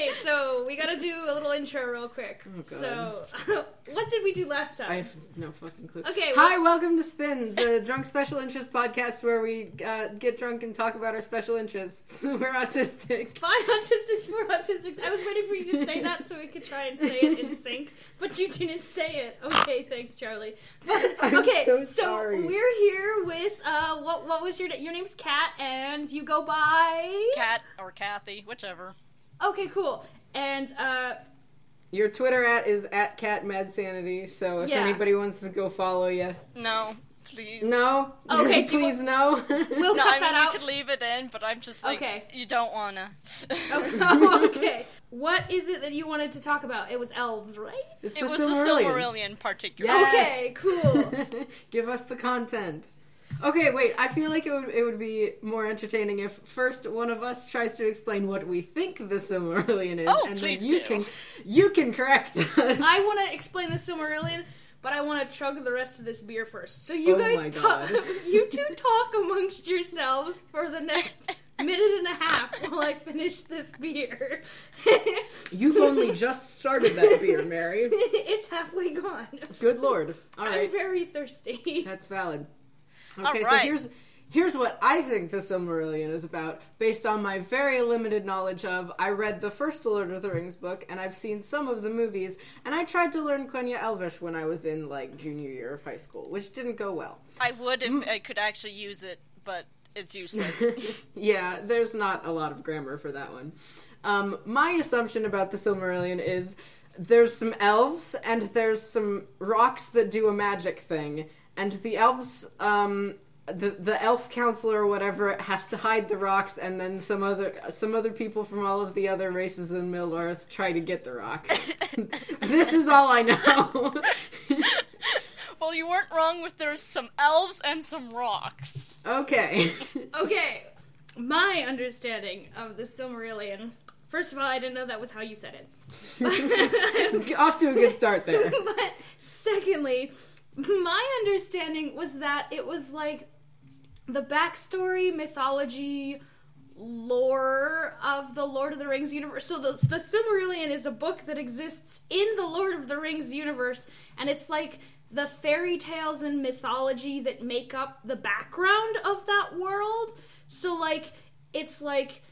okay, so we gotta do a little intro real quick. Oh, God. so, what did we do last time? I have no fucking clue. Okay, Hi, welcome to Spin, the drunk special interest podcast where we uh, get drunk and talk about our special interests. We're autistic. Five autistics, four autistics. I was waiting for you to say that so we could try and say it in sync, but you didn't say it. Okay, thanks, Charlie. But I'm okay, so sorry. we're here with uh, what? What was your na- your name's Kat, and you go by Cat or Kathy, whichever. Okay, cool. And uh, Your Twitter at is at catmadsanity, so if Yeah. anybody wants to go follow you, No, please. no, Okay, do you please no. we'll No, cut I mean that you out. could leave it in, but I'm just like Okay. you don't wanna. Oh, okay. What is it that you wanted to talk about? It was elves, right? It's it was Silmarillion. the Silmarillion particular. Yes. Okay, cool. Give us the content. Okay, wait. I feel like it would it would be more entertaining if first one of us tries to explain what we think the Silmarillion is, Oh, and please then you do. can you can correct us. I want to explain the Silmarillion, but I want to chug the rest of this beer first. So you Oh my guys talk. God. You two talk amongst yourselves for the next minute and a half while I finish this beer. You've only just started that beer, Mary. it's halfway gone. Good lord. All I'm right, very thirsty. that's valid. Okay, so here's here's what I think the Silmarillion is about, based on my very limited knowledge of. I read the first Lord of the Rings book, and I've seen some of the movies, and I tried to learn Quenya Elvish when I was in like junior year of high school, which didn't go well. I would if I could actually use it, but it's useless. yeah, there's not a lot of grammar for that one. Um, my assumption about the Silmarillion is there's some elves and there's some rocks that do a magic thing, and the elves, um, the the elf counselor or whatever has to hide the rocks, and then some other some other people from all of the other races in Middle Earth try to get the rocks. this is all I know. well, you weren't wrong with there's some elves and some rocks. okay. Okay, my understanding of the Silmarillion. First of all, I didn't know that was how you said it. Off to a good start there. but secondly, my understanding was that it was like the backstory, mythology, lore of the Lord of the Rings universe. So the, the Silmarillion is a book that exists in the Lord of the Rings universe, and it's like the fairy tales and mythology that make up the background of that world. So like it's like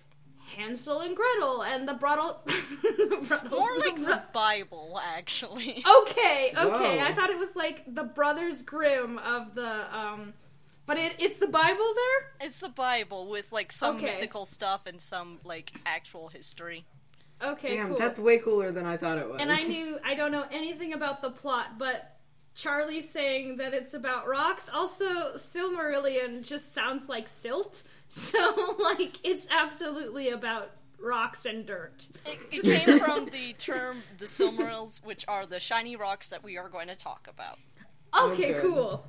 Hansel and Gretel and the Brattle. More like the Bible, actually. Okay, okay. Whoa. I thought it was like the Brothers Grimm of the um but it, it's the Bible there? It's the Bible with like some Okay. mythical stuff and some like actual history. Okay, Damn, cool. that's way cooler than I thought it was. and I knew I don't know anything about the plot, but Charlie saying that it's about rocks. Also, Silmarillion just sounds like silt. So like it's absolutely about rocks and dirt. It, it came from the term the Silmarils, which are the shiny rocks that we are going to talk about. Okay, good. cool.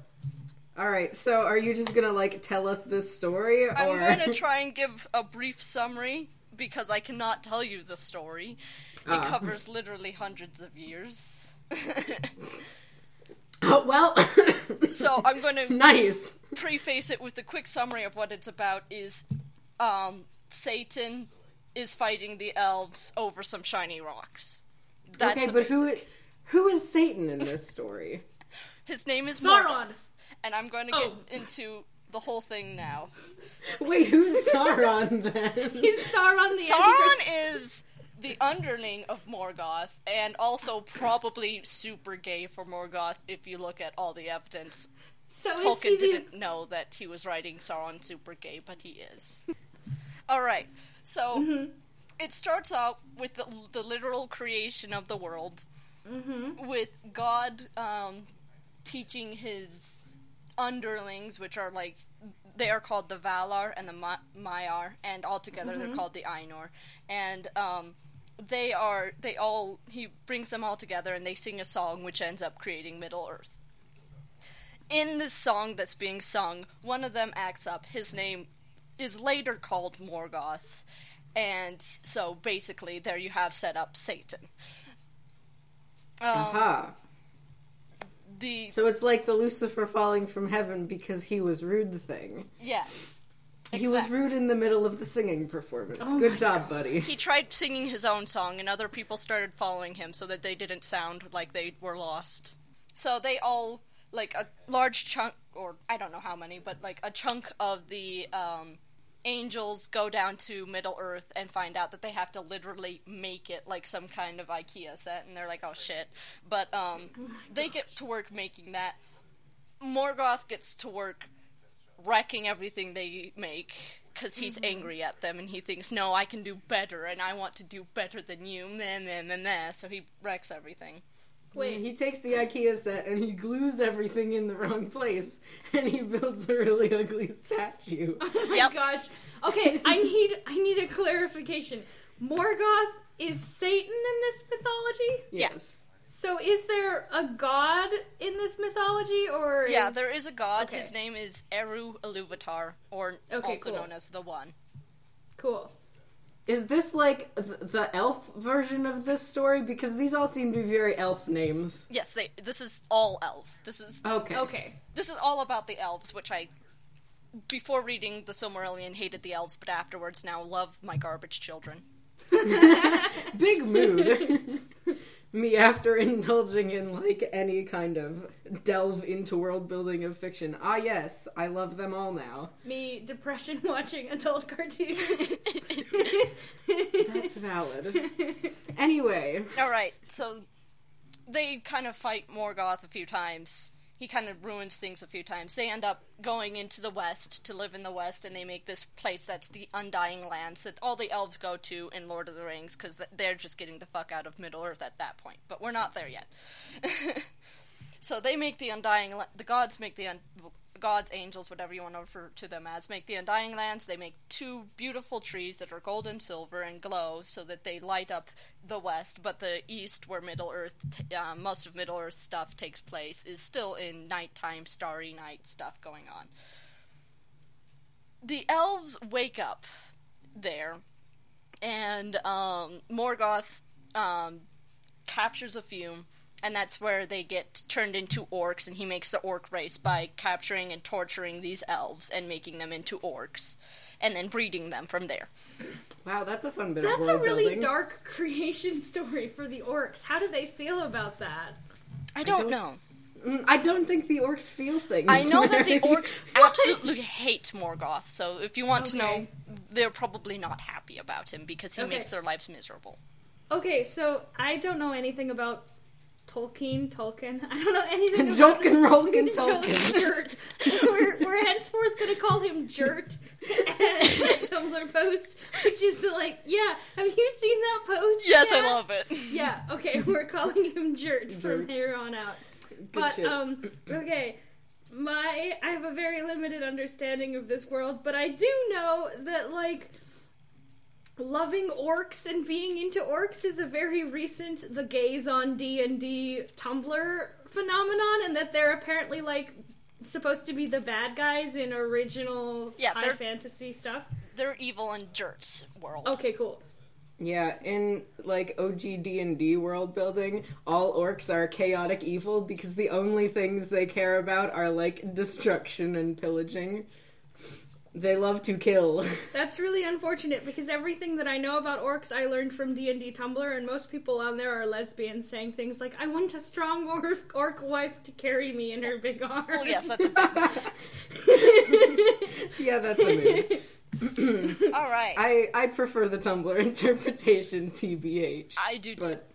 All right, so are you just gonna like tell us this story, or I'm going to try and give a brief summary because I cannot tell you the story. It Ah. covers literally hundreds of years. oh, well, so I'm going to nice. preface it with a quick summary of what it's about is um, Satan is fighting the elves over some shiny rocks. That's okay, the but who basic- who is Satan in this story? His name is Sauron. And I'm going to get Oh. into the whole thing now. Wait, who's Sauron then? He's Sauron the Antichrist. Sauron is the underling of Morgoth, and also probably super gay for Morgoth if you look at all the evidence. So Tolkien the didn't know that he was writing Sauron super gay, but he is. All right, so Mm-hmm. it starts out with the, the literal creation of the world, Mm-hmm. with God um, teaching his underlings, which are like they are called the Valar and the Ma- Maiar, and altogether Mm-hmm. they're called the Ainur, and um, they are they all he brings them all together and they sing a song which ends up creating Middle Earth in this song that's being sung, one of them acts up. His name is later called Morgoth. And so basically, there you have set up Satan. Um, Aha. the So it's like the Lucifer falling from heaven because he was rude thing. yes, He was rude in the middle of the singing performance. Oh Good job, buddy. He tried singing his own song, and other people started following him so that they didn't sound like they were lost. So they all, like, a large chunk, or I don't know how many, but like a chunk of the um, angels go down to Middle Earth and find out that they have to literally make it like some kind of IKEA set, and they're like, oh shit. But um, they get to work making that. Morgoth gets to work wrecking everything they make because he's mm-hmm. angry at them and he thinks, no, I can do better and I want to do better than you. Nah, nah, nah, nah. So he wrecks everything. Wait, He takes the IKEA set and he glues everything in the wrong place, and he builds a really ugly statue. Oh my Yep. gosh. Okay, I need I need a clarification. Morgoth is Satan in this mythology? Yes. So is there a god in this mythology or Yeah, there is a god. Okay. His name is Eru Iluvatar, or Okay, also cool. known as the One. cool. Is this like th- the elf version of this story? Because these all seem to be very elf names. Yes, they. This is all elf. This is Okay. Okay. this is all about the elves, which I, before reading the Silmarillion, hated the elves, but afterwards now love my garbage children. Big mood. Me after indulging in like any kind of delve into world building of fiction. Ah, yes, I love them all now. Me depression watching adult cartoons. That's valid. Anyway, All right, so they kind of fight Morgoth a few times. He kind of ruins things a few times. They end up going into the west to live in the west, and they make this place that's the Undying Lands that all the elves go to in Lord of the Rings because they're just getting the fuck out of Middle Earth at that point. But we're not there yet. so they make the Undying. The gods make the un- gods, angels, whatever you want to refer to them as, make the Undying Lands. They make two beautiful trees that are gold and silver and glow, so that they light up the west. But the east, where Middle Earth, t- uh, most of Middle Earth stuff takes place, is still in nighttime, starry night stuff going on. The elves wake up there, and um, Morgoth um, captures a few, and that's where they get turned into orcs, and he makes the orc race by capturing and torturing these elves and making them into orcs, and then breeding them from there. wow, that's a fun bit That's of a really building. dark creation story for the orcs. How do they feel about that? I don't, don't- know. Mm, I don't think the orcs feel things. I know that the orcs absolutely hate Morgoth, so if you want to know, they're probably not happy about him because he Okay. makes their lives miserable. Okay, so I don't know anything about Tolkien, Tolkien. I don't know anything about Jolkin Rolkin Tolkien. Jert. We're, we're henceforth gonna call him Jert Tumblr post, which is like, yeah. Have you seen that post? Yes, I love it. Yeah. Okay, we're calling him Jert from here on out. Good but shit. um, okay. My I have a very limited understanding of this world, but I do know that like loving orcs and being into orcs is a very recent the gays on D&D Tumblr phenomenon and that they're apparently like supposed to be the bad guys in original Yeah, high fantasy stuff. They're evil in Jert's world. Okay, cool. Yeah, in like OG D and D world building, all orcs are chaotic evil because the only things they care about are like destruction and pillaging. They love to kill. That's really unfortunate because everything that I know about orcs I learned from D&D Tumblr and most people on there are lesbians saying things like I want a strong orc, orc wife to carry me in her big arms. Well, yes, that's a yeah, that's a all right. I I prefer the Tumblr interpretation, tbh. I do too. But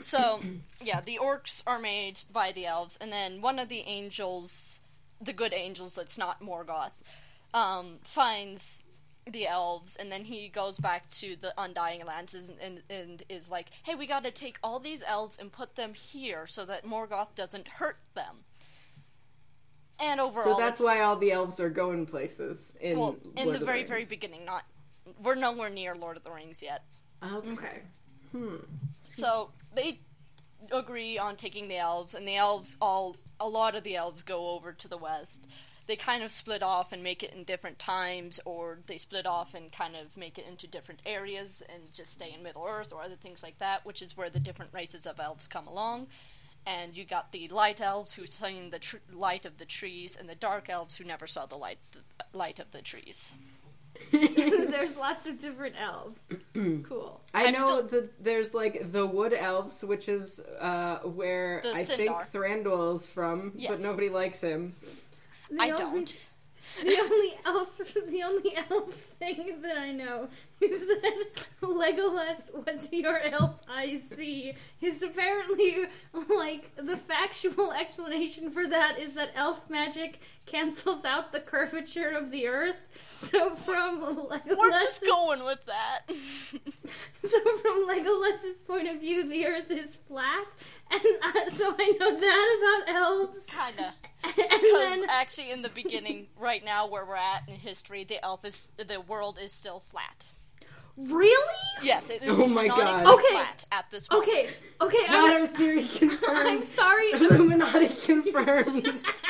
So, yeah, the orcs are made by the elves, and then one of the angels, the good angels that's not Morgoth, um, finds the elves, and then he goes back to the Undying Lands and, and, and is like, hey, we gotta take all these elves and put them here so that Morgoth doesn't hurt them. And overall, so that's why all the elves are going places in well, in the of very, very beginning, not. We're nowhere near Lord of the Rings yet. Okay. Hmm. So they agree on taking the elves, and the elves all a lot of the elves go over to the west. They kind of split off and make it in different times, or they split off and kind of make it into different areas and just stay in Middle Earth or other things like that, which is where the different races of elves come along. and you got the light elves who sing the tr- light of the trees, and the dark elves who never saw the light the light of the trees. There's lots of different elves. cool. I I'm know still- that there's like the wood elves, which is uh, where The I think Sindar. Thranduil's from, but nobody likes him. I don't. The only elf, the only elf thing that I know is that Legolas, what do your elf eyes see? Is apparently like the factual explanation for that is that elf magic cancels out the curvature of the earth. So from Legolas, We're just going with that. so from Legolas's point of view, the earth is flat, and uh, so I know that about elves. Kinda. And Because then actually, in the beginning, right now where we're at in history, the elf is the world is still flat. really? Yes, it is Oh my God. Okay. flat at this moment. Okay, okay. Flat Earth theory confirmed. I'm sorry. Illuminati confirmed.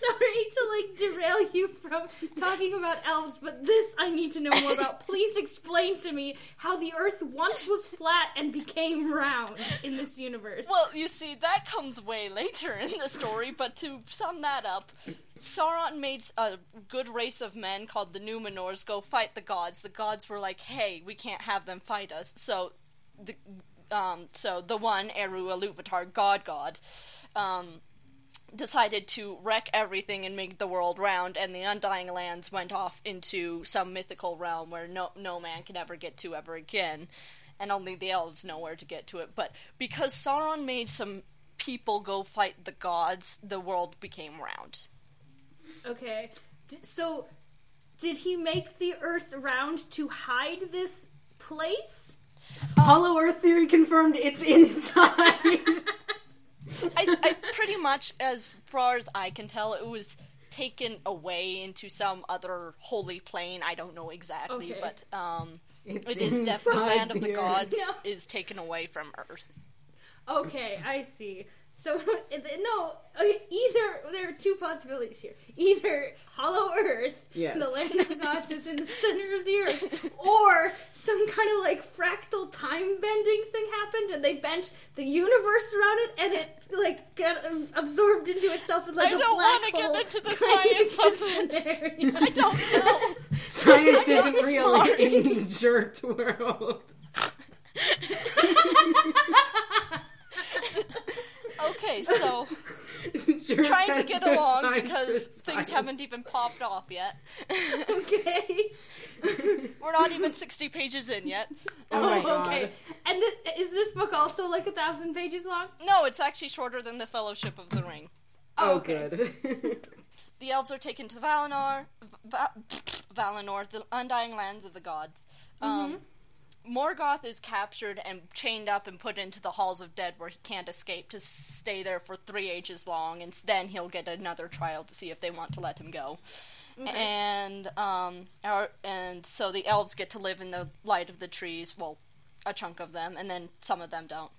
Sorry to like derail you from talking about elves, but this I need to know more about. Please explain to me how the Earth once was flat and became round in this universe. Well, you see, that comes way later in the story, but to sum that up, Sauron made a good race of men called the Numenors go fight the gods. The gods were like, hey, we can't have them fight us. So, the, um, so the one, Eru Iluvatar, god god, um, decided to wreck everything and make the world round, and the Undying Lands went off into some mythical realm where no no man can ever get to ever again, and only the elves know where to get to it. But because Sauron made some people go fight the gods, the world became round. okay, D- so did he make the Earth round to hide this place? Hollow Earth theory confirmed. It's inside. I, I pretty much, as far as I can tell, it was taken away into some other holy plane. I don't know exactly, Okay. but um, It's it is definitely the land of the the gods Earth. is taken away from Earth. Okay, I see. So no, okay, either there are two possibilities here. Either Hollow Earth, Yes. the land of the gods, is in the center of the earth, or some kind of like fractal time bending thing happened, and they bent the universe around it, and it like got absorbed into itself in like I a don't black wanna get into the science of this. scenario. I don't know. Science isn't I'm real smart. in the jerked world. Okay, so trying to get along because things haven't even popped off yet. okay. We're not even 60 pages in yet. Oh my god. okay. And th- is this book also like a thousand pages long? No, it's actually shorter than the Fellowship of the Ring. Oh, okay. good. The elves are taken to Valinor, Va- Valinor, the undying lands of the gods. Um, Morgoth is captured and chained up and put into the halls of dead, where he can't escape to stay there for three ages long, and then he'll get another trial to see if they want to let him go. And um, our, and so the elves get to live in the light of the trees. Well, a chunk of them, and then some of them don't.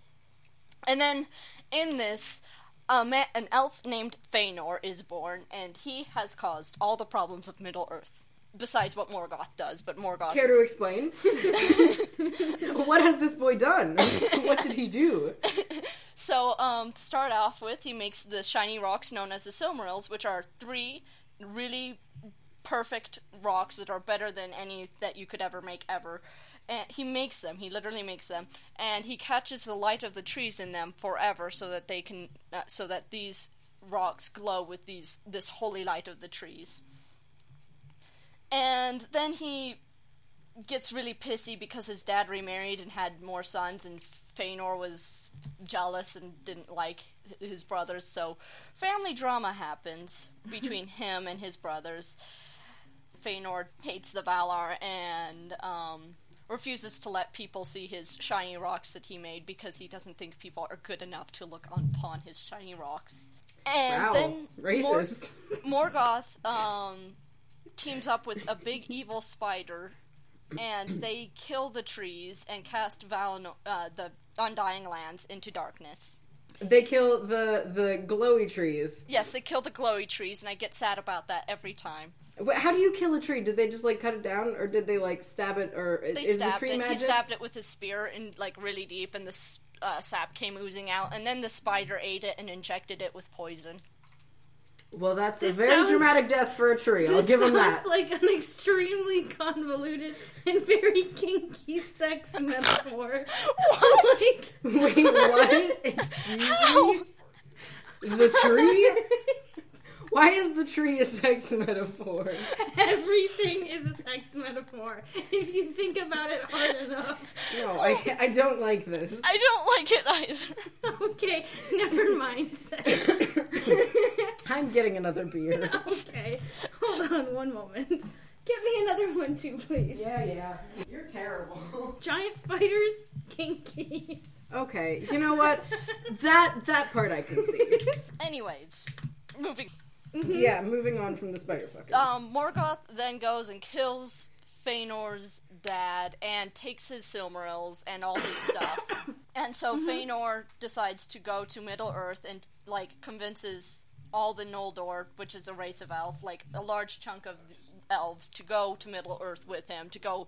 And then in this, a ma- an elf named Feanor is born, and he has caused all the problems of Middle Earth. Besides what Morgoth does, but Morgoth. Care to explain? what has this boy done? what did he do? So, um, to start off with, he makes the shiny rocks known as the Silmarils, which are three really perfect rocks that are better than any that you could ever make ever. And he makes them. He literally makes them, and he catches the light of the trees in them forever, so that they can, uh, so that these rocks glow with these this holy light of the trees. And then he gets really pissy because his dad remarried and had more sons, and Feanor was jealous and didn't like his brothers. So, family drama happens between him and his brothers. Feanor hates the Valar and um, refuses to let people see his shiny rocks that he made because he doesn't think people are good enough to look upon his shiny rocks. And Wow, then Mor- racist. Morgoth um, teams up with a big evil spider, and they kill the trees and cast Valinor, uh, the Undying Lands into darkness. They kill the the glowy trees. Yes, they kill the glowy trees, and I get sad about that every time. How do you kill a tree? Did they just like cut it down, or did they like stab it, or They is the tree it. magic? He stabbed it with his spear, and like really deep, and the uh, sap came oozing out, and then the spider ate it and injected it with poison. Well, that's This a very sounds- dramatic death for a tree. I'll give him that. sounds like an extremely convoluted and very kinky sex metaphor. like, Wait, what? Excuse me? The tree? Why is the tree a sex metaphor? everything is a sex metaphor if you think about it hard enough. No, I, I don't like this. I don't like it either. Okay, never mind then. I'm getting another beer. okay, hold on one moment. Get me another one too, please. Yeah, yeah. You're terrible. Giant spiders, kinky. Okay, you know what? That that part I can see. Anyways, moving. Yeah, moving on from the spider fucker. Um, Morgoth then goes and kills Feanor's dad and takes his Silmarils and all his stuff. and so Feanor decides to go to Middle Earth and like convinces all the Noldor, which is a race of elf, like a large chunk of elves, to go to Middle Earth with him to go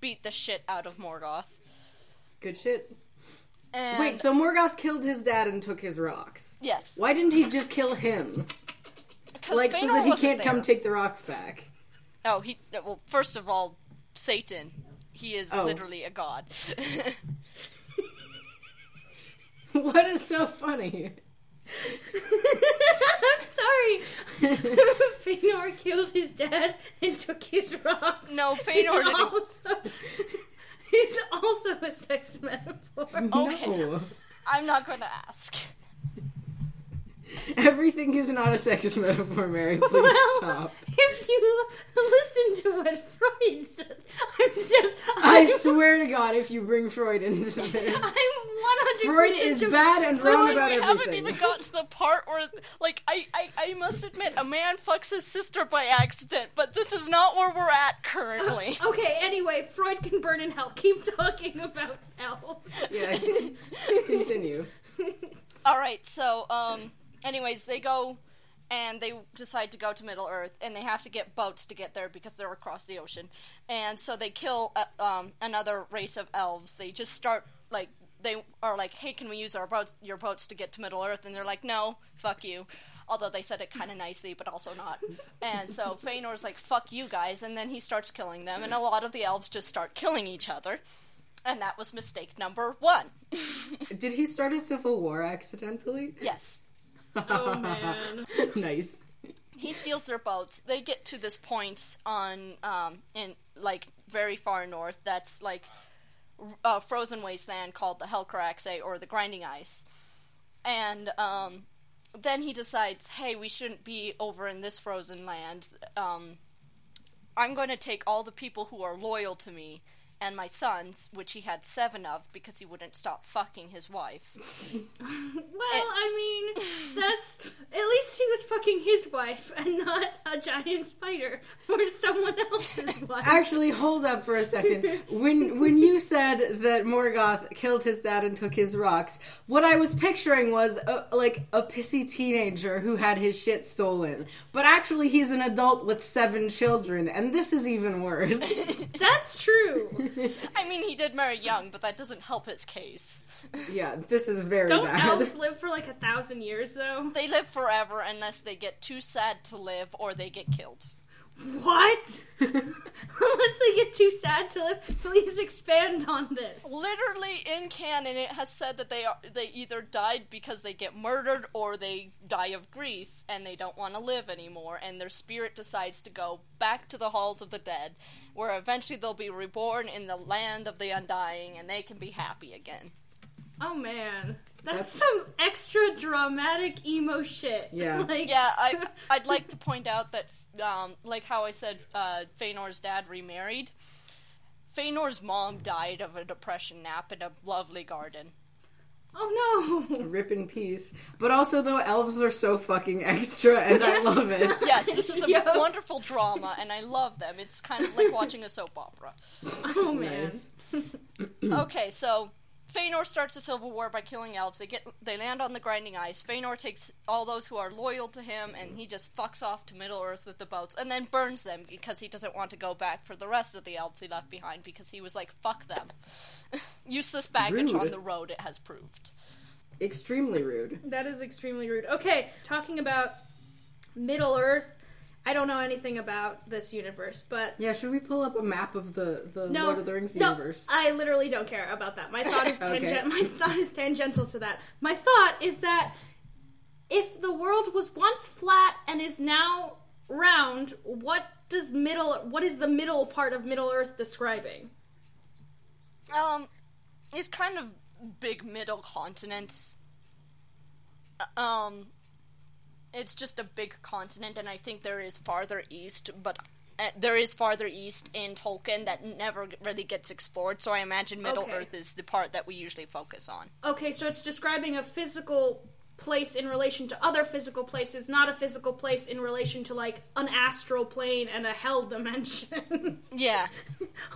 beat the shit out of Morgoth. Good shit. And Wait, so Morgoth killed his dad and took his rocks. yes, Why didn't he just kill him? Like so that he can't come take the rocks back. Oh, he. Well, first of all, Satan. He is Oh. literally a god. What is so funny? I'm sorry. Fëanor killed his dad and took his rocks. No, He's Fëanor didn't. Also, he's also a sex metaphor. Okay. No. I'm not going to ask. Everything is not a sex metaphor, Mary. Please well, stop. if you listen to what Freud says, I'm just. I I'm, swear to God, if you bring Freud into this, I'm 100 Freud is bad and wrong about we everything. haven't even got to the part where, like, I, I, I must admit, a man fucks his sister by accident, but this is not where we're at currently. Okay, anyway, Freud can burn in hell. Keep talking about elves. Yeah, continue. All right, so um, anyways, they go and they decide to go to Middle Earth, and they have to get boats to get there because they're across the ocean. And so they kill uh, um, another race of elves. They just start like they are like, "Hey, can we use our boats, your boats, to get to Middle Earth?" And they're like, "No, fuck you." Although they said it kind of nicely, but also not. And so Feanor's like, "Fuck you guys," and then he starts killing them, and a lot of the elves just start killing each other. And that was mistake number one. Did he start a civil war accidentally? yes. Oh man. nice. he steals their boats. They get to this point on um in like very far north. That's like a frozen wasteland called the Helcaraxe or the Grinding Ice. And um then he decides, "Hey, we shouldn't be over in this frozen land. Um I'm going to take all the people who are loyal to me." And my sons, which he had seven of because he wouldn't stop fucking his wife. Well, I mean, that's at least he was fucking his wife and not a giant spider or someone else's wife. Actually, hold up for a second. When when you said that Morgoth killed his dad and took his rocks, what I was picturing was a, like a pissy teenager who had his shit stolen. But actually, he's an adult with seven children, and this is even worse. That's true. I mean, he did marry young, but that doesn't help his case. yeah, this is very Don't bad. elves live for like a thousand years though? They live forever unless they get too sad to live or they get killed. What? Unless they get too sad to live, please expand on this. Literally in canon, it has said that they are they either died because they get murdered or they die of grief and they don't want to live anymore, and their spirit decides to go back to the halls of the dead, where eventually they'll be reborn in the land of the undying, and they can be happy again. Oh man. That's, That's- some extra dramatic emo shit. Yeah. Like, Yeah, I, I'd like to point out that, um, like how I said, uh, Feanor's dad remarried. Feanor's mom died of a depression nap in a lovely garden. oh no. Rip in peace. But also, though, elves are so fucking extra, and I love it. Yes, this is a Yeah. wonderful drama, and I love them. It's kind of like watching a soap opera. Oh man. Okay, so Feanor starts a civil war by killing elves. They get they land on the grinding ice. Feanor takes all those who are loyal to him and he just fucks off to Middle Earth with the boats and then burns them because he doesn't want to go back for the rest of the elves he left behind because he was like fuck them. Useless baggage Rude. on the road it has proved. Extremely rude. That is extremely rude. Okay, talking about Middle Earth. I don't know anything about this universe, but Yeah, should we pull up a map of the, the no, Lord of the Rings no, universe? I literally don't care about that. My thought is Okay. tangent. My thought is tangential to that. My thought is that if the world was once flat and is now round, what does middle? What is the middle part of Middle Earth describing? Um, it's kind of big middle continent. Uh, Um, it's just a big continent, and I think there is farther east, but uh, there is farther east in Tolkien that never really gets explored. So I imagine Middle Okay. Earth is the part that we usually focus on. Okay, so it's describing a physical place in relation to other physical places, not a physical place in relation to like an astral plane and a hell dimension. Yeah,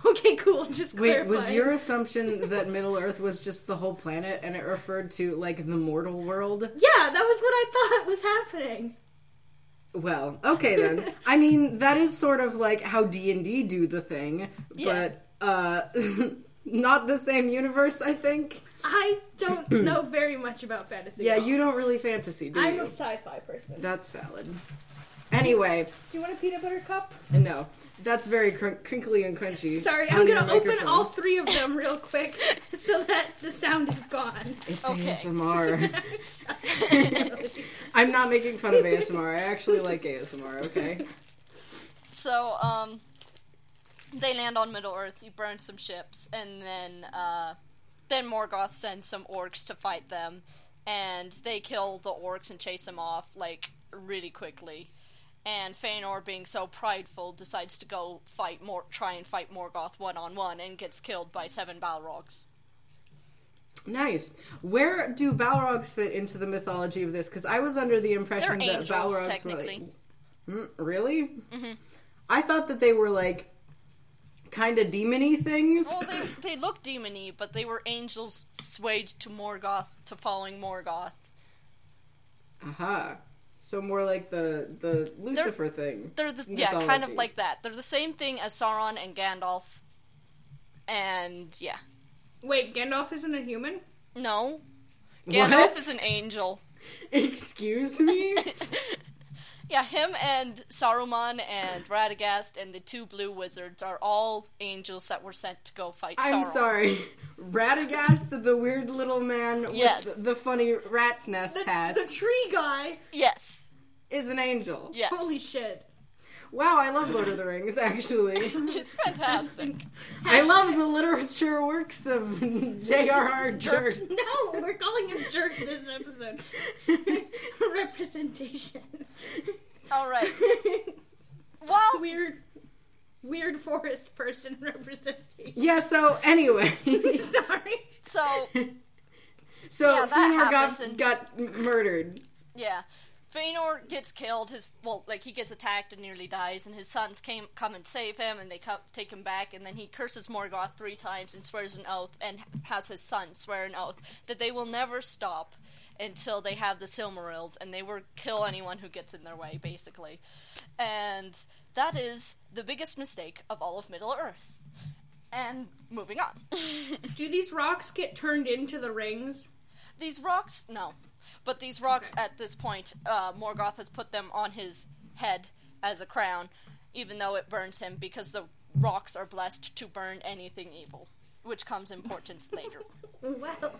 okay, cool. Just Wait, clarifying. was your assumption that Middle Earth was just the whole planet and it referred to, like, the mortal world? Yeah, that was what I thought was happening. Well, okay then. I mean, that is sort of like how D&D do the thing, Yeah. but, uh, not the same universe, I think. I don't know very much about fantasy. Yeah, at all. you don't really fantasy, do you? I'm you? a sci-fi person. That's valid. Anyway, Do you want a peanut butter cup? no. That's very cr- crinkly and crunchy. Sorry, I'm your gonna open microphone. all three of them real quick so that the sound is gone. It's Okay. ASMR. I'm not making fun of ASMR. I actually like ASMR, okay? so um, they land on Middle Earth. You burn some ships, and then uh, then Morgoth sends some orcs to fight them, and they kill the orcs and chase them off like really quickly. And Feanor, being so prideful, decides to go fight more, try and fight Morgoth one on one, and gets killed by seven Balrogs. Nice. Where do Balrogs fit into the mythology of this? Because I was under the impression They're that angels, Balrogs were technically. like. Mm, really? Mm-hmm. I thought that they were like kind of demony things. Well, they they look demony, but they were angels swayed to Morgoth to following Morgoth. Aha. So more like the the Lucifer thing. They're the, yeah, kind of like that. They're the same thing as Sauron and Gandalf. And yeah, Wait, Gandalf isn't a human? no, Gandalf What? is an angel. Excuse me. Yeah, him and Saruman and Radagast and the two blue wizards are all angels that were sent to go fight I'm Sauron. sorry. Radagast, the weird little man with Yes. the, the funny rat's nest The, hats, the tree guy. Yes, is an angel. yes. Holy shit. Wow, I love Lord of the Rings, actually. It's fantastic. I love the literature works of J.R.R. Jerk. No, we're calling him jerk this episode. Representation. all right. Well, Weird, weird forest person representation. yeah, so anyway. Sorry. so so Yeah, that got, and- got murdered. Yeah. Feanor gets killed. His well, like he gets attacked and nearly dies, and his sons came come and save him, and they come, take him back, and then he curses Morgoth three times and swears an oath, and has his sons swear an oath that they will never stop until they have the Silmarils, and they will kill anyone who gets in their way, basically. And that is the biggest mistake of all of Middle Earth. And moving on. Do these rocks get turned into the rings? These rocks, no. But these rocks, Okay. at this point, uh, Morgoth has put them on his head as a crown, even though it burns him, because the rocks are blessed to burn anything evil, which comes importance later. Well,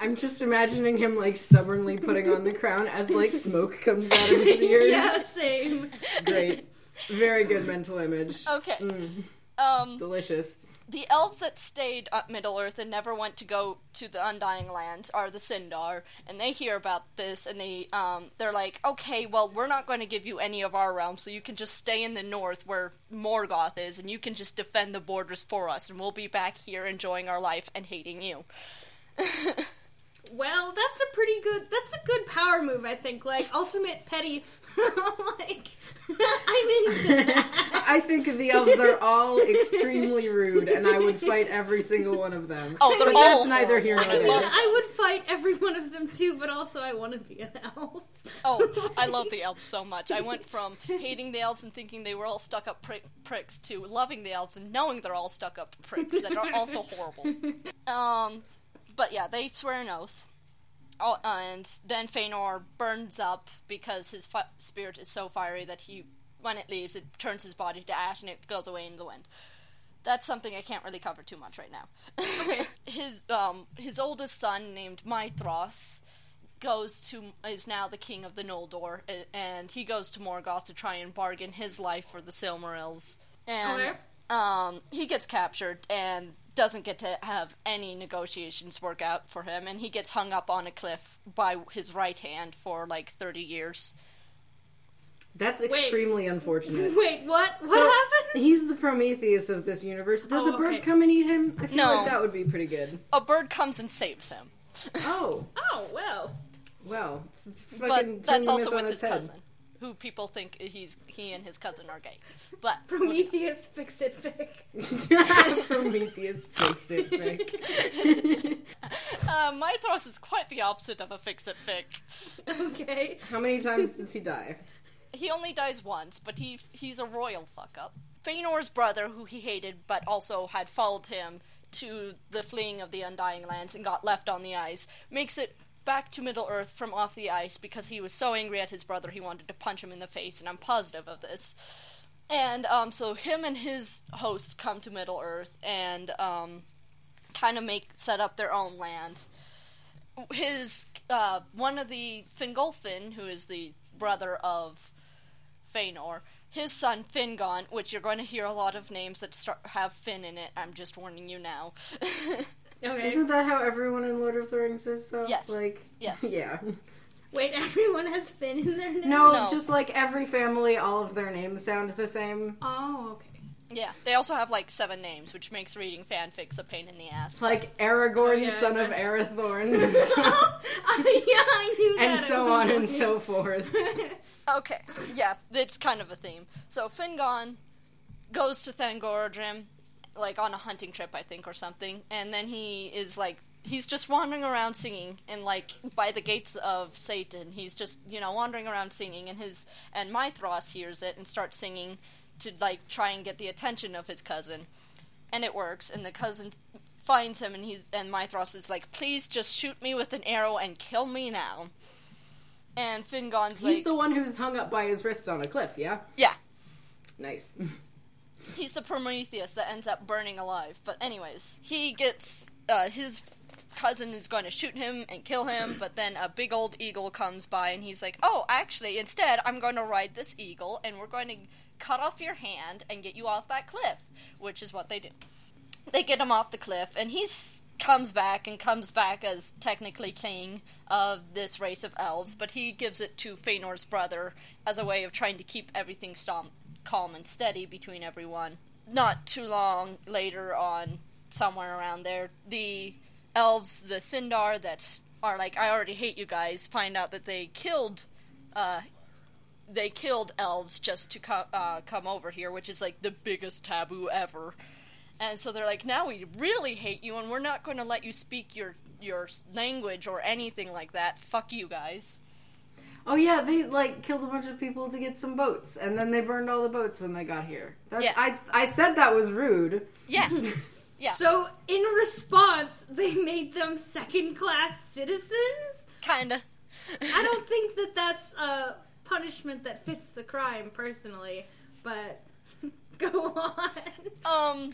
I'm just imagining him like stubbornly putting on the crown as like smoke comes out of his ears. yeah, same. Great. Very good mental image. Okay. Mm, Um, delicious. The elves that stayed at Middle Earth and never went to go to the Undying Lands are the Sindar, and they hear about this and they um they're like, okay, well we're not going to give you any of our realms, so you can just stay in the north where Morgoth is, and you can just defend the borders for us, and we'll be back here enjoying our life and hating you. Well, that's a pretty good. That's a good power move, I think. Like ultimate petty. Like I'm into that. I think the elves are all extremely rude, and I would fight every single one of them. Oh, they're but all that's neither here nor. I there. love- I would fight every one of them too, but also I want to be an elf. Oh, I love the elves so much. I went from hating the elves and thinking they were all stuck up prick- pricks to loving the elves and knowing they're all stuck up pricks that are also horrible. Um, but yeah, they swear an oath. Oh, and then Feanor burns up because his fi- spirit is so fiery that he, when it leaves, it turns his body to ash and it goes away in the wind. That's something I can't really cover too much right now. his um his oldest son named Maedhros goes to is now the king of the Noldor, and he goes to Morgoth to try and bargain his life for the Silmarils. And Okay. um, he gets captured and doesn't get to have any negotiations work out for him, and he gets hung up on a cliff by his right hand for like thirty years. That's extremely unfortunate. Wait, what? What So, happened? He's the Prometheus of this universe. Does Oh, a bird okay. come and eat him? I feel No. like that would be pretty good. A bird comes and saves him, Oh, Oh well. well. but that's also myth with its his head. cousin, who people think he's he and his cousin are gay. But Prometheus, fix it, fic. Prometheus fix it, Vic. uh, Maedhros is quite the opposite of a fix-it fic. Okay. How many times does he die? He only dies once, but he he's a royal fuck up. Feanor's brother, who he hated but also had followed him to the fleeing of the Undying Lands and got left on the ice, makes it back to Middle Earth from off the ice because he was so angry at his brother he wanted to punch him in the face, and I'm positive of this. And um, so him and his hosts come to Middle Earth and um, kind of make set up their own land. His uh, one of the Fingolfin, who is the brother of Feanor, his son Fingon, which you're going to hear a lot of names that start, have Finn in it. I'm just warning you now. Okay. Isn't that how everyone in Lord of the Rings is, though? Yes. Like, Yes. yeah. Wait, everyone has Finn in their name? No, No. just like every family, all of their names sound the same. Oh, okay. yeah, they also have like seven names, which makes reading fanfics a pain in the ass. Like Aragorn, Oh, yeah, son of Arathorn, oh, yeah, I knew that. and so on and so forth. Okay, yeah, it's kind of a theme. So Fingon goes to Thangorodrim, like on a hunting trip, I think, or something, and then he is like he's just wandering around singing, and like by the gates of Satan, he's just you know wandering around singing, and his and Maedhros hears it and starts singing to like try and get the attention of his cousin, and it works, and the cousin finds him, and he and Maedhros is like, please just shoot me with an arrow and kill me now. And Fingon's He's like, he's the one who's hung up by his wrist on a cliff, yeah? yeah, Nice. he's the Prometheus that ends up burning alive. But anyways, he gets uh, his cousin is going to shoot him and kill him, but then a big old eagle comes by and he's like, "Oh, actually, instead, I'm going to ride this eagle and we're going to cut off your hand and get you off that cliff," which is what they do. They get him off the cliff and he's comes back and comes back as technically king of this race of elves, but he gives it to Feanor's brother as a way of trying to keep everything stom- calm and steady between everyone. Not too long later on, somewhere around there, the elves, the Sindar that are like, I already hate you guys, find out that they killed, uh, they killed elves just to co- uh, come over here, which is like the biggest taboo ever. And so they're like, now we really hate you, and we're not going to let you speak your your language or anything like that. Fuck you guys. Oh yeah, they like killed a bunch of people to get some boats, and then they burned all the boats when they got here. That's, Yeah. I I said that was rude. Yeah, yeah, So, in response, they made them second class citizens? kinda. I don't think that that's a punishment that fits the crime, personally, but go on. Um.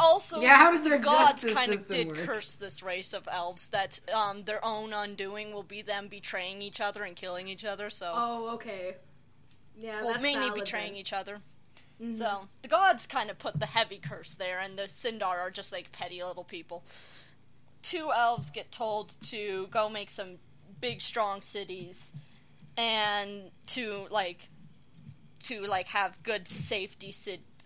Also, Yeah, how does their the gods kind of did work? curse this race of elves that um their own undoing will be them betraying each other and killing each other. So, Oh, okay. Yeah, well, that's mainly betraying then. each other. So the gods kind of put the heavy curse there, and the Sindar are just like petty little people. Two elves get told to go make some big, strong cities, and to like to like have good safety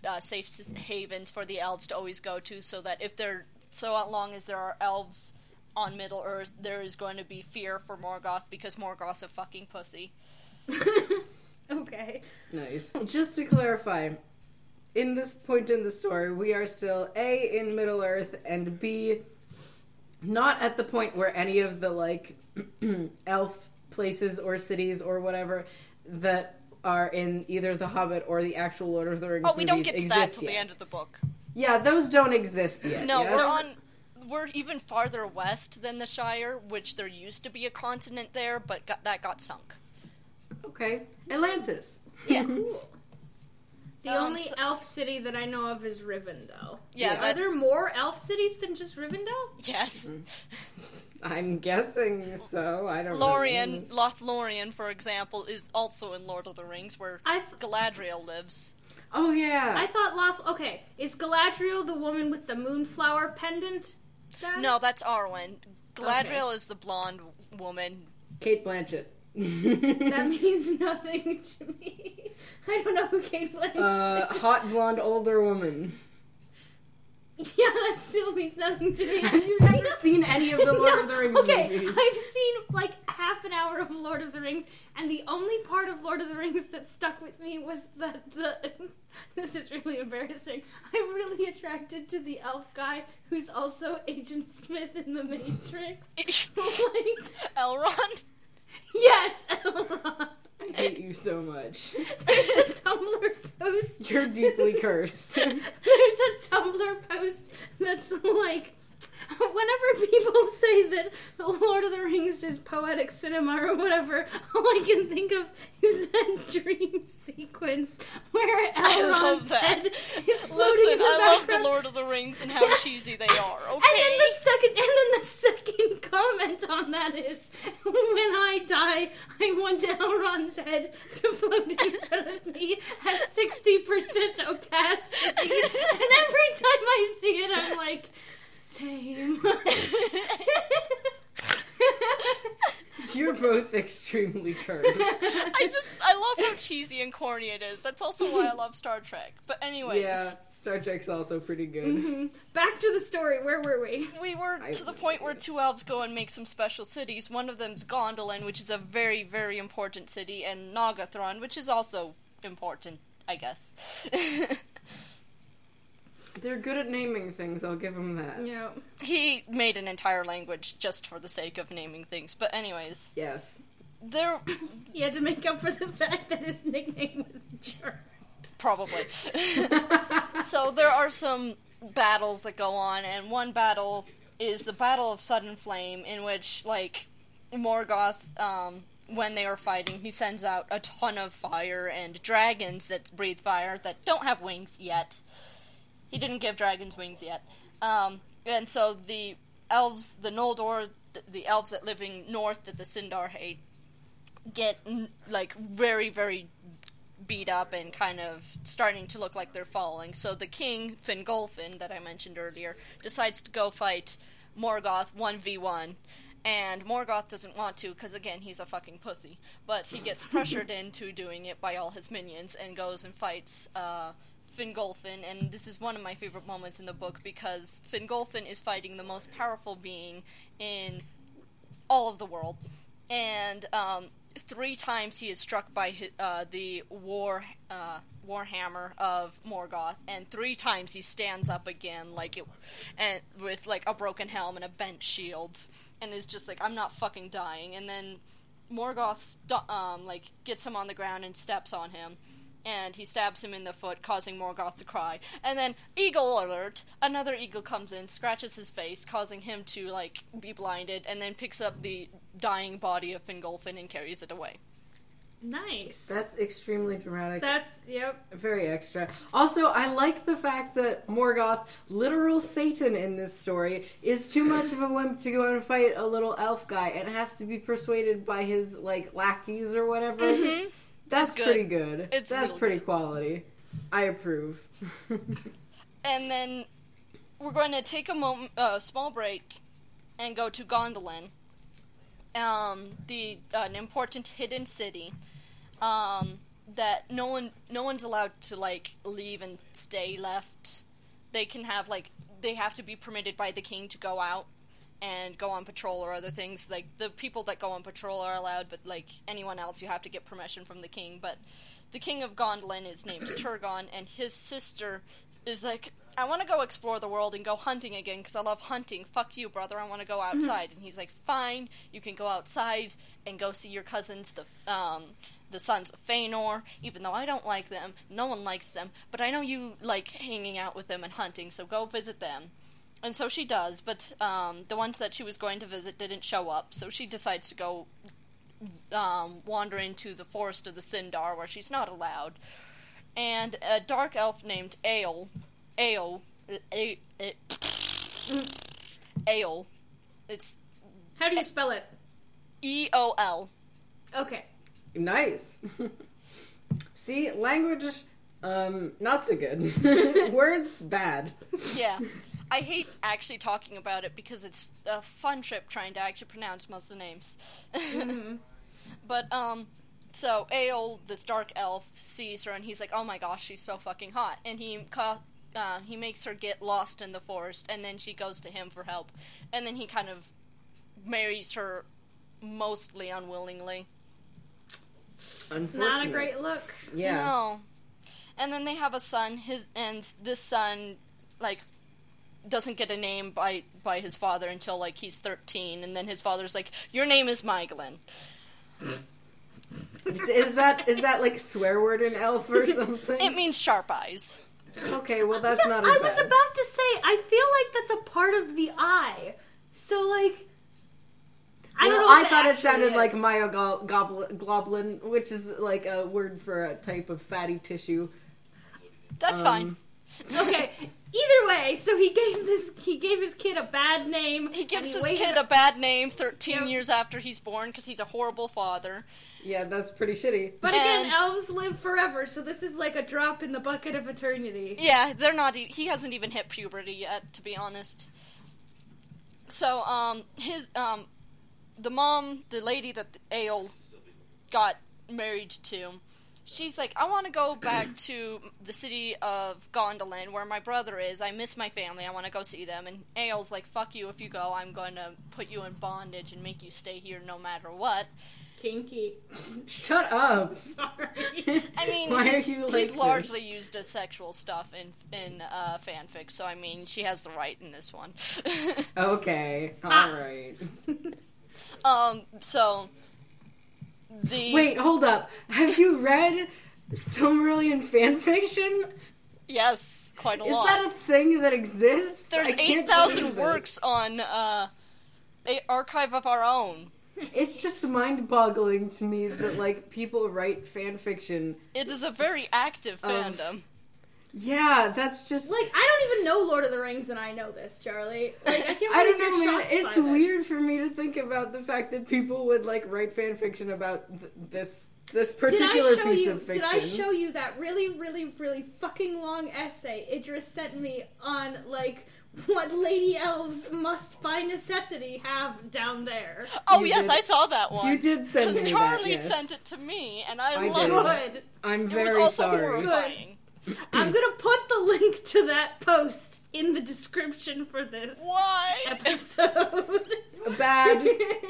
uh, safe havens for the elves to always go to, so that if they're so long as there are elves on Middle Earth there is going to be fear for Morgoth because Morgoth's a fucking pussy. okay. Nice. Just to clarify, in this point in the story, we are still A in Middle Earth and B not at the point where any of the like elf places or cities or whatever that are in either the Hobbit or the actual Lord of the Rings Oh, we don't get to that exist till the end of the book. Yeah, those don't exist yet. No, yes? we're on. We're even farther west than the Shire, which there used to be a continent there, but got, that got sunk. Okay, Atlantis. Yeah. Cool. The Um, only so- elf city that I know of is Rivendell. Yeah, Are that- there more elf cities than just Rivendell? Yes. I'm guessing so. I don't Lorien, know. Lothlorien, for example, is also in Lord of the Rings, where I th- Galadriel lives. Oh yeah. I thought Loth. Okay, is Galadriel the woman with the moonflower pendant? Then? No, that's Arwen. Galadriel is the blonde woman. Cate Blanchett. that means nothing to me. I don't know who Cate Blanchett uh, is. hot blonde older woman. Yeah, that still means nothing to me. Have you never seen any of the Lord of the Rings okay, movies? I've seen like half an hour of Lord of the Rings, and the only part of Lord of the Rings that stuck with me was that the. this is really embarrassing. I'm really attracted to the elf guy who's also Agent Smith in the Matrix. like, Elrond. yes, Elrond. I hate you so much. There's a Tumblr post. You're deeply cursed. There's a Tumblr post that's like, whenever people say that The Lord of the Rings is poetic cinema or whatever, all I can think of is that dream sequence where Elrond's head is floating Listen, in the I love the. Lord of the Rings and how cheesy they are. Okay. And then the second, and then the second comment on that is, when I die, I want Elrond's head to float in front of me at sixty percent opacity. And every time I see it, I'm like, same. You're both extremely cursed. I just I love how cheesy and corny it is. That's also why I love Star Trek. But anyways, yeah, Star Trek's also pretty good. Mhm. Back to the story. Where were we? we were I- to the point where two elves go and make some special cities. One of them's Gondolin, which is a very very important city, and Nargothrond, which is also important, I guess. They're good at naming things, I'll give them that. Yeah. he made an entire language just for the sake of naming things. But anyways, Yes. there He had to make up for the fact that his nickname was Jerk. probably. so there are some battles that go on, and one battle is the Battle of Sudden Flame, in which like Morgoth, um, when they are fighting, he sends out a ton of fire and dragons that breathe fire that don't have wings yet. He didn't give dragons wings yet, um, and so the elves, the Noldor, the, the elves that living north that the Sindar hate, get like very very beat up and kind of starting to look like they're falling. So the king, Fingolfin, that I mentioned earlier, decides to go fight Morgoth 1v1. And Morgoth doesn't want to because, again, he's a fucking pussy. But he gets pressured into doing it by all his minions and goes and fights uh, Fingolfin. And this is one of my favorite moments in the book because Fingolfin is fighting the most powerful being in all of the world, and um, three times he is struck by hi uh, the war uh, warhammer of Morgoth, and three times he stands up again, like it, and with like a broken helm and a bent shield, and is just like, I'm not fucking dying. And then Morgoth um, like gets him on the ground and steps on him. And he stabs him in the foot, causing Morgoth to cry. And then, eagle alert! Another eagle comes in, scratches his face, causing him to, like, be blinded, and then picks up the dying body of Fingolfin and carries it away. Nice. That's extremely dramatic. That's yep. Very extra. Also, I like the fact that Morgoth, literal Satan in this story, is too much of a wimp to go and fight a little elf guy and has to be persuaded by his like lackeys or whatever. Mm-hmm. That's good. pretty good. It's That's pretty good. quality. I approve. And then we're going to take a moment, uh, small break, and go to Gondolin, um, the uh, an important hidden city, um, that no one no one's allowed to like leave and stay left. They can have like they have to be permitted by the king to go out and go on patrol or other things. Like the people that go on patrol are allowed, but like anyone else, you have to get permission from the king. But the king of Gondolin is named Turgon, and his sister is like, I want to go explore the world and go hunting again because I love hunting. Fuck you, brother. I want to go outside. and he's like, fine, you can go outside and go see your cousins, the um, the sons of Feanor. Even though I don't like them, no one likes them, but I know you like hanging out with them and hunting, so go visit them. And so she does, but um, the ones that she was going to visit didn't show up, so she decides to go um, wander into the forest of the Sindar, where she's not allowed. And a dark elf named Ael, Ael, A- A- Ael, it's How do you spell it? E O L. Okay. Nice. See, language, um, not so good. Words, bad. Yeah. I hate actually talking about it because it's a fun trip trying to actually pronounce most of the names. But um so Ael, this dark elf, sees her and he's like, "Oh my gosh, she's so fucking hot." And he ca- uh, he makes her get lost in the forest, and then she goes to him for help, and then he kind of marries her mostly unwillingly. Not a great look. Yeah. No. And then they have a son. His and this son, like, doesn't get a name by by his father until like he's thirteen, and then his father's like, "Your name is Maeglin." Is that is that like swear word in elf or something? It means sharp eyes. okay, well that's Yeah, not as I was about to say, I feel like that's a part of the eye. So, like, I well, don't know. I thought it sounded is. like myoglobulin, which is like a word for a type of fatty tissue. That's Um, fine. okay. Either way, so he gave this he gave his kid a bad name. He gives and his kid a bad name 13 Yep. years after he's born because he's a horrible father. Yeah, that's pretty shitty. But again, elves live forever, so this is like a drop in the bucket of eternity. Yeah, they're not. E- he hasn't even hit puberty yet, to be honest. So, um, his um, the mom, the lady that Ael got married to, she's like, I want to go back to the city of Gondolin where my brother is. I miss my family. I want to go see them. And Ael's like, Fuck you. If you go, I'm going to put you in bondage and make you stay here no matter what. Kinky. Shut up. Sorry. I mean, Why he's, are you like he's this? largely used as sexual stuff in in uh, fanfic, so I mean, she has the right in this one. Okay, all Ah. right. um, so the Wait, hold up. Have you read Silmarillion fanfiction? yes, quite a Is lot. Is that a thing that exists? There's eight thousand works on uh, a archive of our own. It's just mind-boggling to me that like people write fan fiction. It is a very active Of- fandom. Yeah, that's just like, I don't even know Lord of the Rings, and I know this, Charlie. Like, I can't I don't know, man. It's by this. weird for me to think about the fact that people would like write fan fiction about th- this this Did particular I show piece you? of fiction. Did I show you that really, really, really fucking long essay Idris sent me on like what lady elves must by necessity have down there? Oh You yes, did- I saw that one. you did send me because that, Charlie yes. sent it to me, and I, I loved did. it. I'm It was very also sorry. horrifying. I'm gonna put the link to that post in the description for this Why? episode. Bad,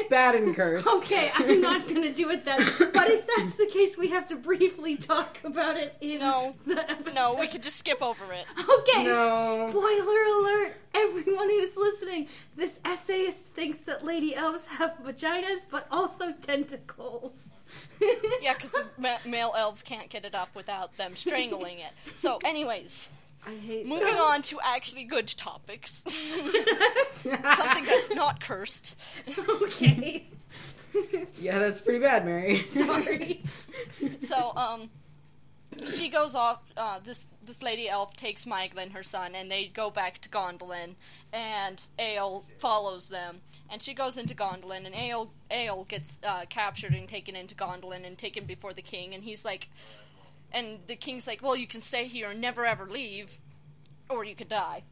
bad and cursed. Okay, I'm not gonna do it then. But if that's the case, we have to briefly talk about it in No. the episode. No, we could just skip over it. Okay. No. Spoiler alert, everyone who's listening. This essayist thinks that lady elves have vaginas, but also tentacles. Yeah, because ma- male elves can't get it up without them strangling it. So, anyways, I hate moving this. on to actually good topics. Something that's not cursed. okay. Yeah, that's pretty bad, Mary. Sorry. So, um, she goes off. Uh, this this lady elf takes Maeglin, her son, and they go back to Gondolin. And Ael follows them, and she goes into Gondolin, and Ael Ael gets uh, captured and taken into Gondolin and taken before the king. And he's like, and the king's like, "Well, you can stay here and never ever leave, or you could die."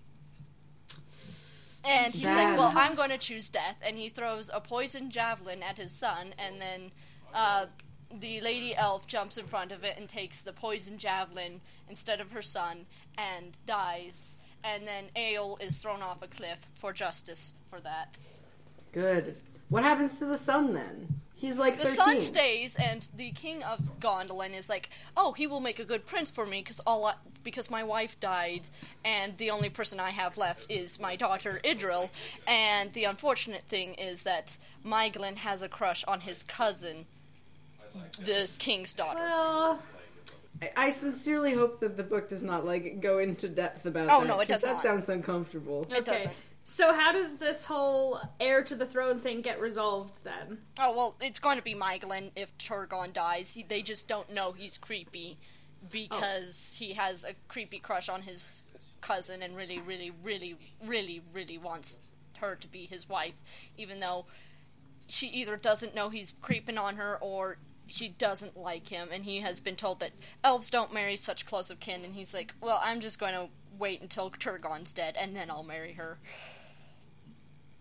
And he's like, "Well, I'm going to choose death." And he throws a poison javelin at his son, and then uh, the lady elf jumps in front of it and takes the poison javelin instead of her son and dies. And then Ael is thrown off a cliff for justice for that. Good. What happens to the son then? He's like The 13. son stays, and the king of Gondolin is like, "Oh, he will make a good prince for me because all I, because my wife died, and the only person I have left is my daughter Idril." And the unfortunate thing is that Maeglin has a crush on his cousin, the king's daughter. Well, I- I sincerely hope that the book does not like go into depth about Oh, that. no, it 'cause doesn't. That sounds uncomfortable. It doesn't. So how does this whole heir to the throne thing get resolved then? Oh well, it's going to be Maeglin if Turgon dies. He, they just don't know he's creepy because he has a creepy crush on his cousin and really, really, really, really, really wants her to be his wife, even though she either doesn't know he's creeping on her or she doesn't like him. And he has been told that elves don't marry such close of kin, and he's like, "Well, I'm just going to wait until Turgon's dead and then I'll marry her."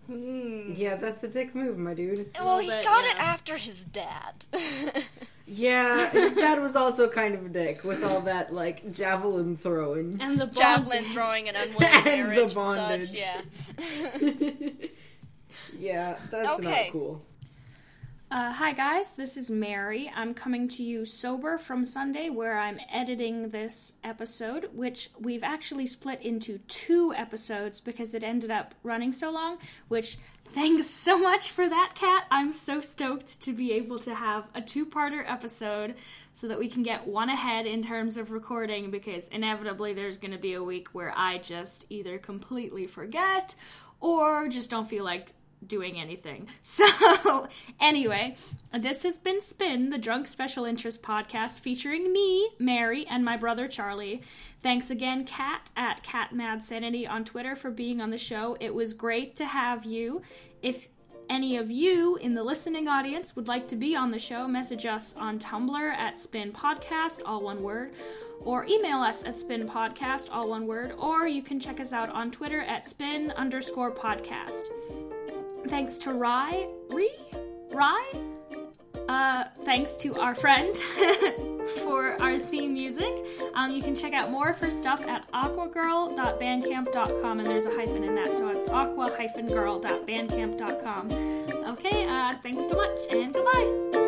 Hmm. Yeah, that's a dick move, my dude. Well, he bit, got it after his dad. Yeah, his dad was also kind of a dick with all that like javelin throwing. And the javelin throwing an unwilling And the marriage and such. Yeah. yeah, that's Okay. not cool. Uh, hi guys, this is Mary. I'm coming to you sober from Sunday, where I'm editing this episode, which we've actually split into two episodes because it ended up running so long. Which, thanks so much for that, Kat. I'm so stoked to be able to have a two parter episode so that we can get one ahead in terms of recording because inevitably there's going to be a week where I just either completely forget or just don't feel like doing anything. So, anyway, this has been Spin, the Drunk Special Interest podcast featuring me, Mary, and my brother Charlie. Thanks again, Kat at Cat Mad Sanity on Twitter for being on the show. It was great to have you. If any of you in the listening audience would like to be on the show, message us on Tumblr at Spin Podcast, all one word, or email us at Spin Podcast, all one word, or you can check us out on Twitter at Spin underscore podcast. Thanks to Rye, Ree, Rye. Uh, thanks to our friend for our theme music. Um, you can check out more of her stuff at aquagirl.bandcamp.com, and there's a hyphen in that, so it's aqua-girl.bandcamp.com. Okay, uh, thanks so much, and goodbye.